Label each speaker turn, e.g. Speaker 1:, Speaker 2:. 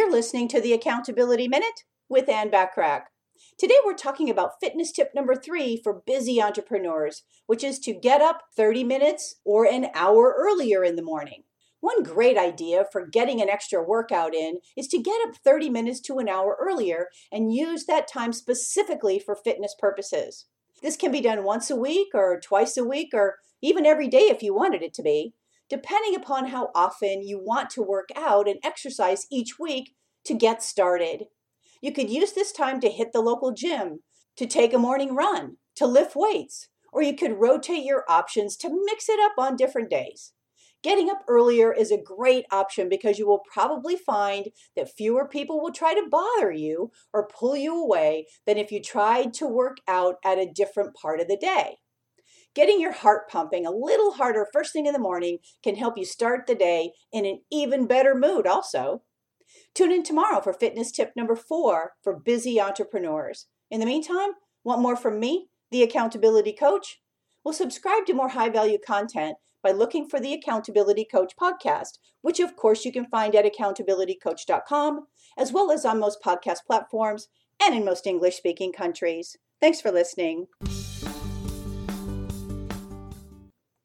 Speaker 1: You're listening to the Accountability Minute with Ann Bachrach. Today we're talking about fitness tip number three for busy entrepreneurs, which is to get up 30 minutes or an hour earlier in the morning. One great idea for getting an extra workout in is to get up 30 minutes to an hour earlier and use that time specifically for fitness purposes. This can be done once a week or twice a week or even every day if you wanted it to be depending upon how often you want to work out and exercise each week to get started. You could use this time to hit the local gym, to take a morning run, to lift weights, or you could rotate your options to mix it up on different days. Getting up earlier is a great option because you will probably find that fewer people will try to bother you or pull you away than if you tried to work out at a different part of the day. Getting your heart pumping a little harder first thing in the morning can help you start the day in an even better mood, also. Tune in tomorrow for fitness tip number four for busy entrepreneurs. In the meantime, want more from me, the accountability coach? Well, subscribe to more high value content by looking for the Accountability Coach podcast, which of course you can find at accountabilitycoach.com, as well as on most podcast platforms and in most English speaking countries. Thanks for listening.